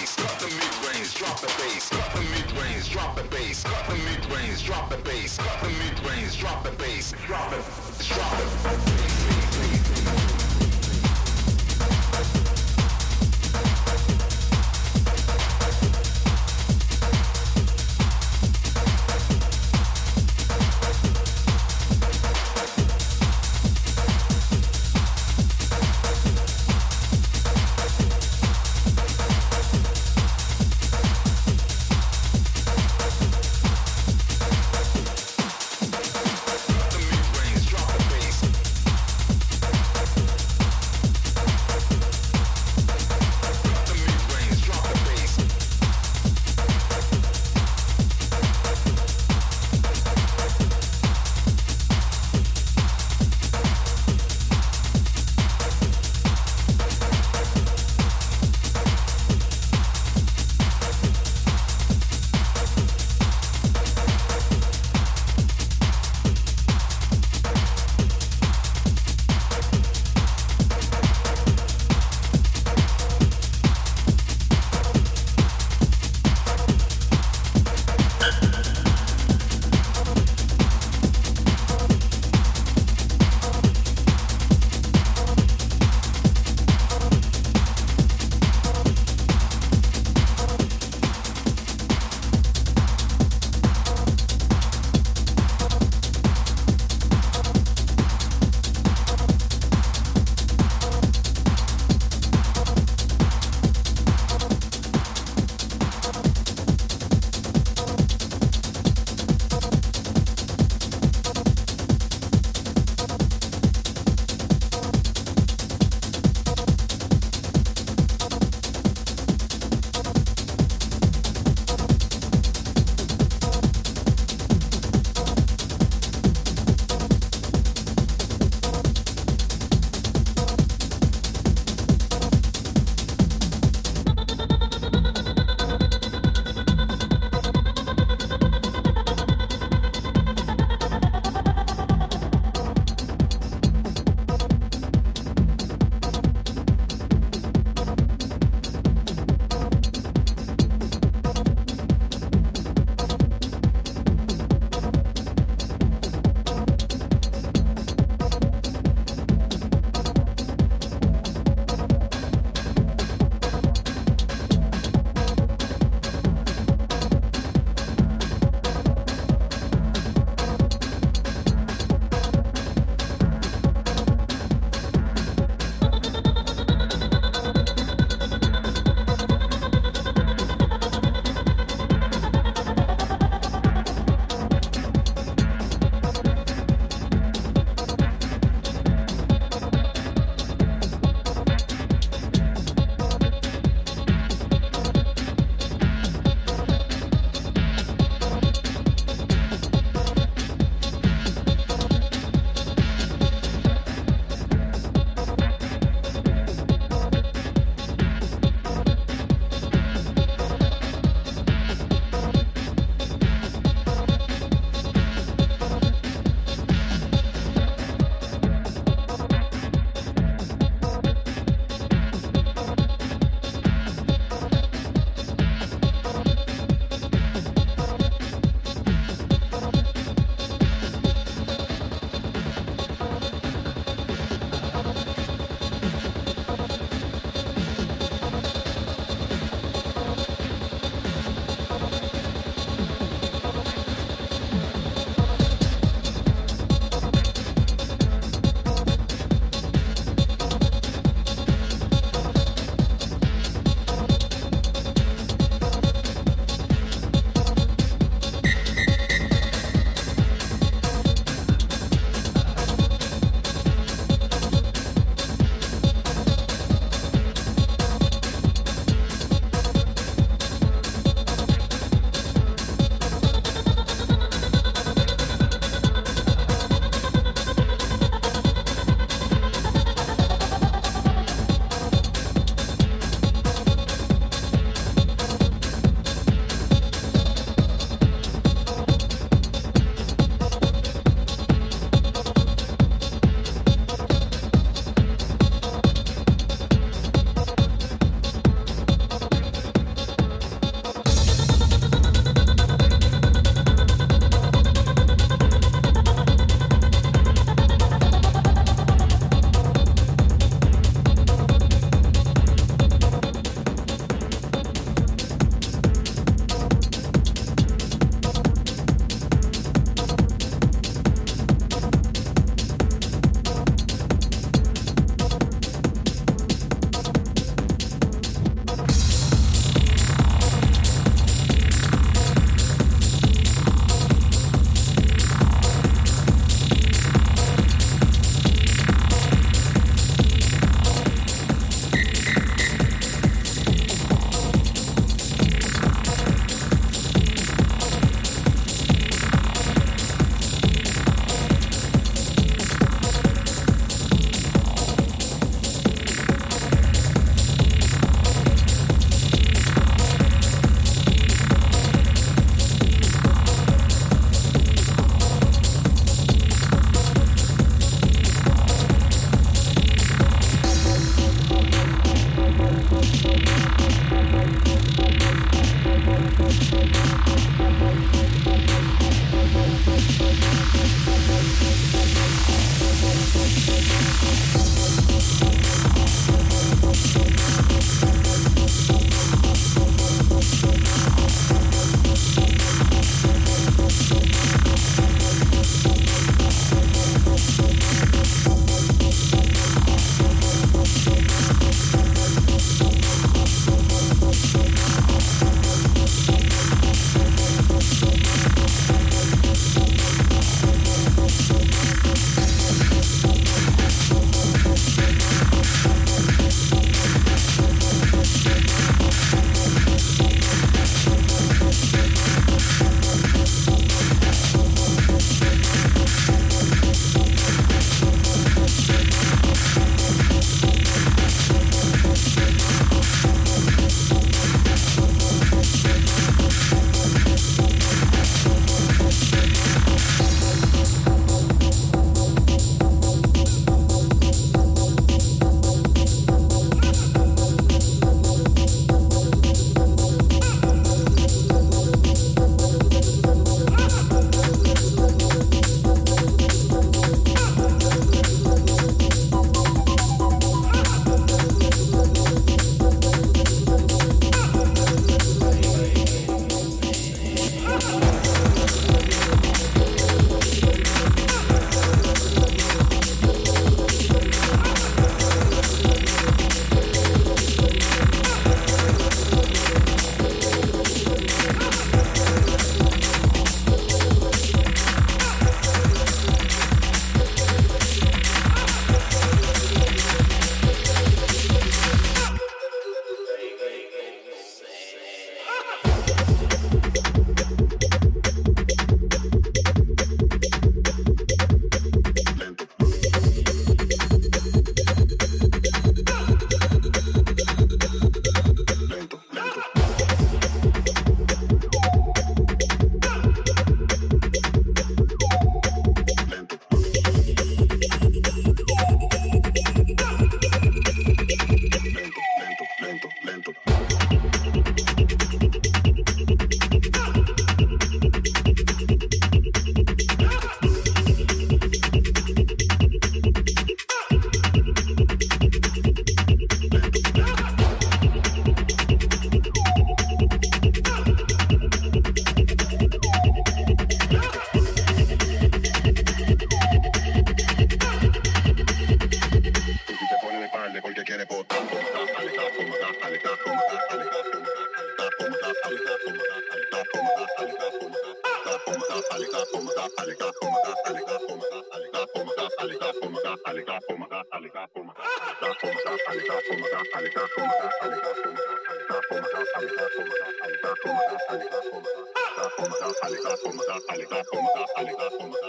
bass, cut the mid range, drop the bass, cut the mid range, drop the bass, cut the mid range, drop the bass, cut the mid range, drop the bass, drop it, drop it. como on, come on, como on, come on, como on, come on, como da.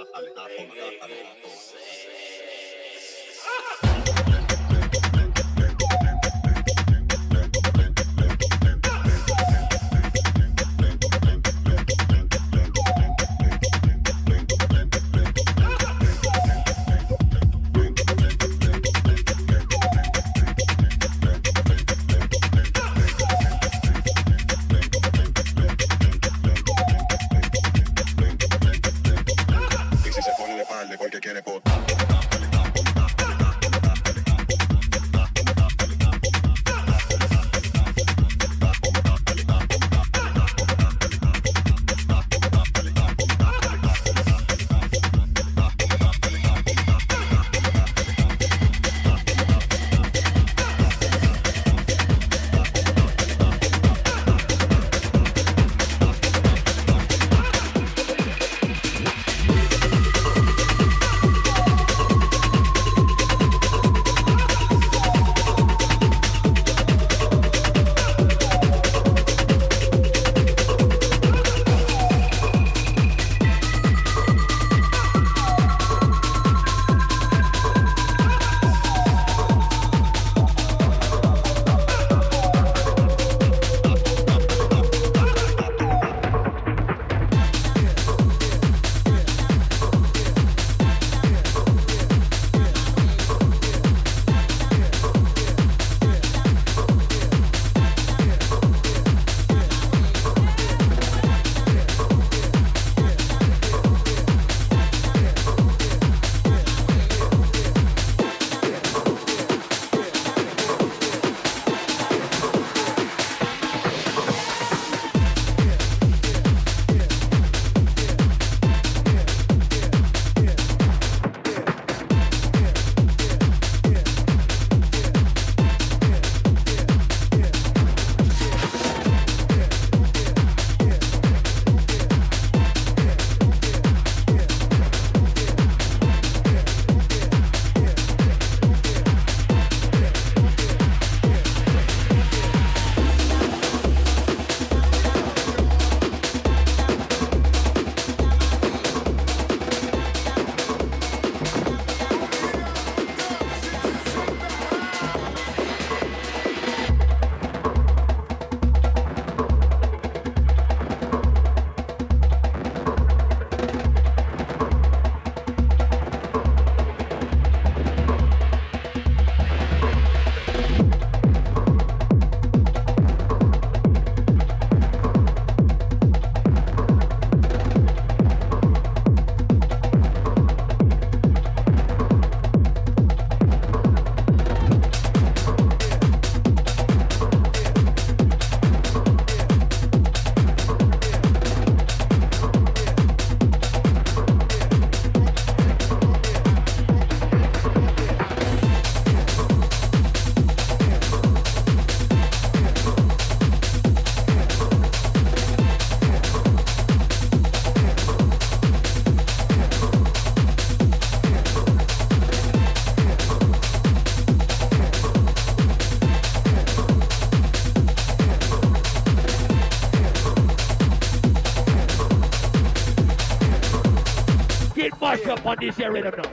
on this here rhythm now.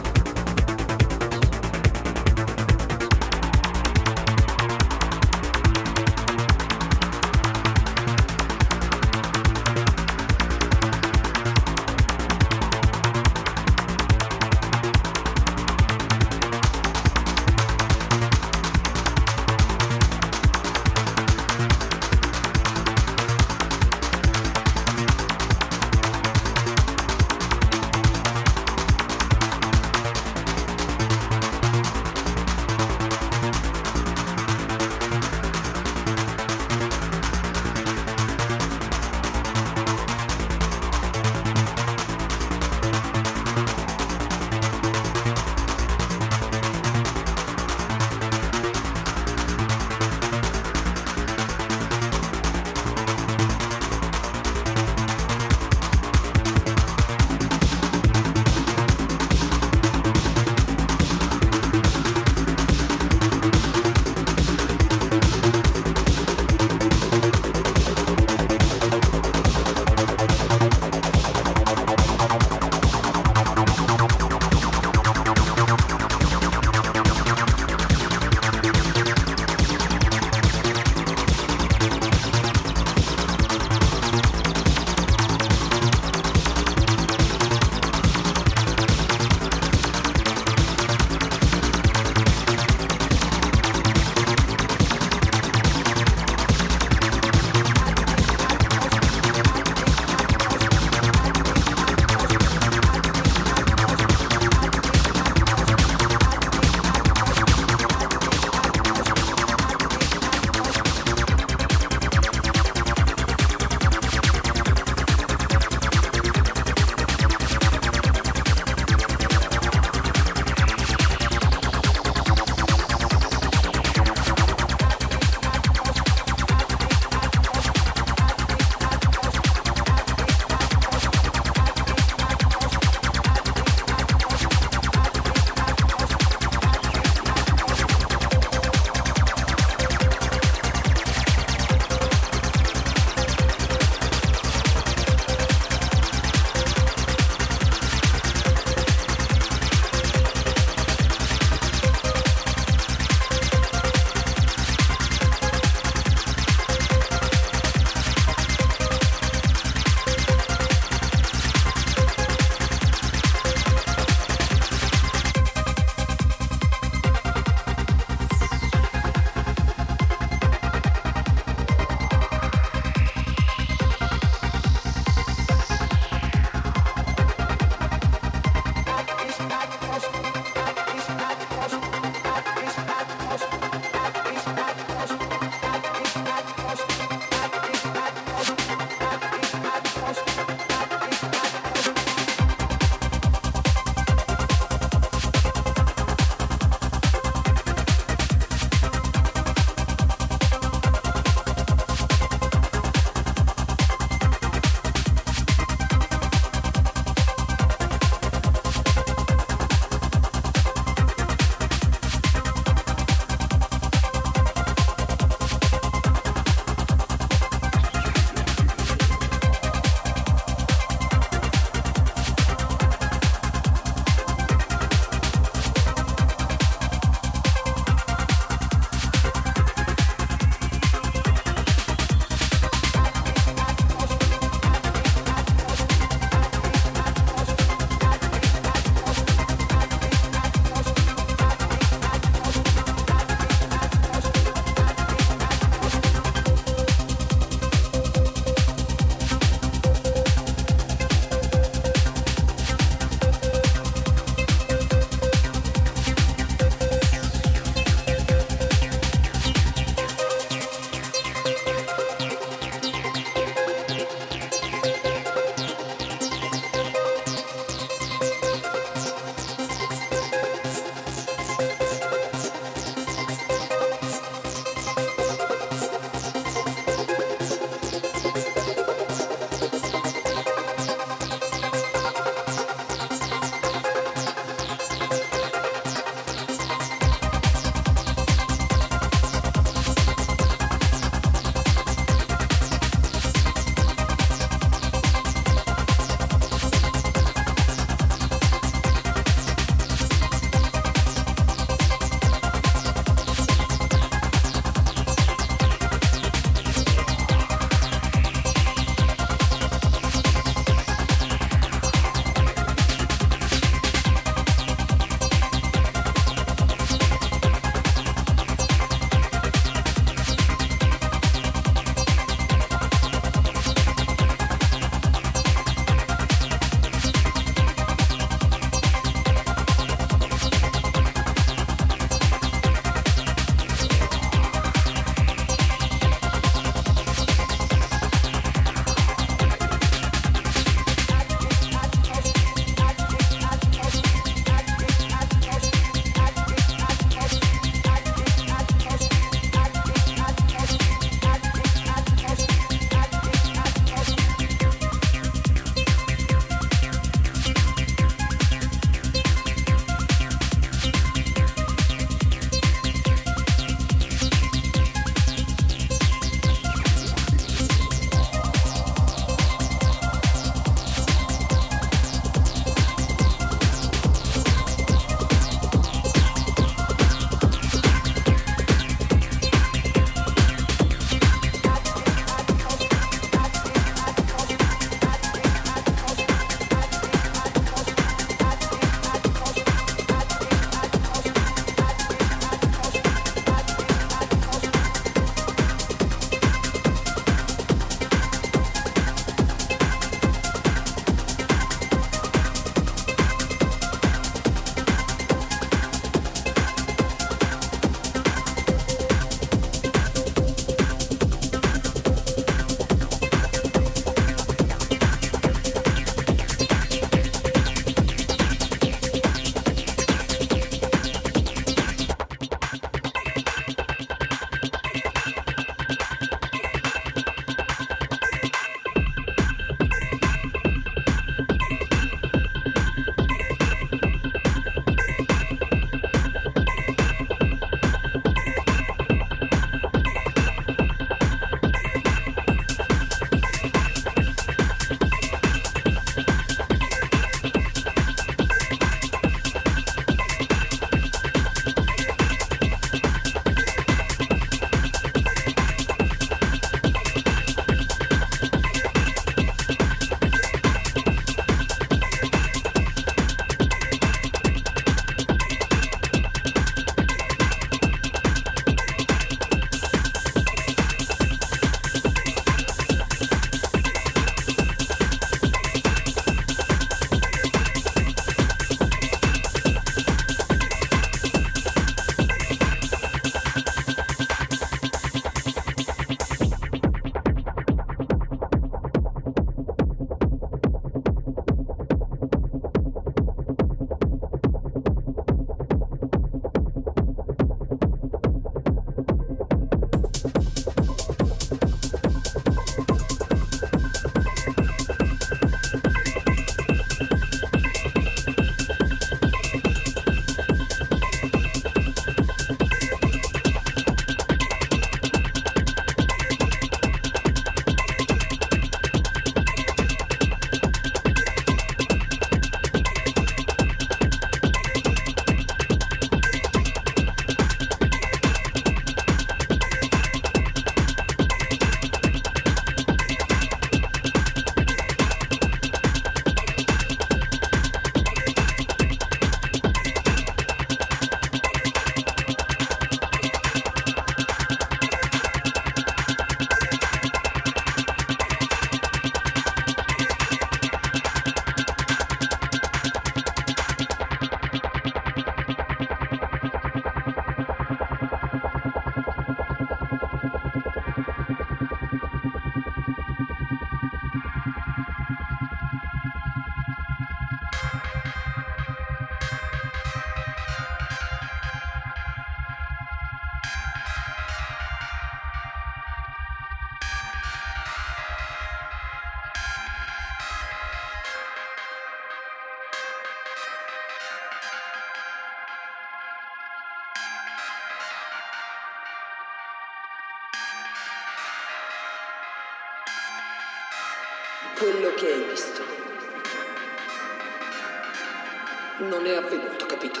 Non è avvenuto, capito?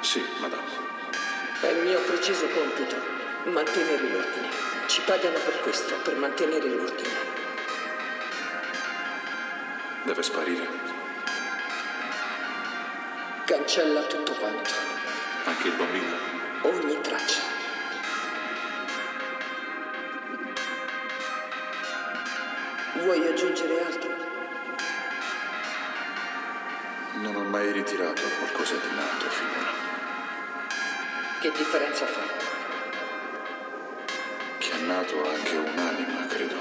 Sì, madame. È il mio preciso compito mantenere l'ordine. Ci pagano per questo, per mantenere l'ordine. Deve sparire. Cancella tutto quanto, Anche il bambino. ogni traccia. Vuoi aggiungere altro? Non ho mai ritirato qualcosa di nato finora. Che differenza fa? Che è nato ha anche un'anima, credo.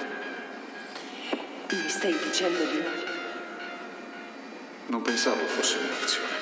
Mi stai dicendo di no? Non pensavo fosse un'opzione.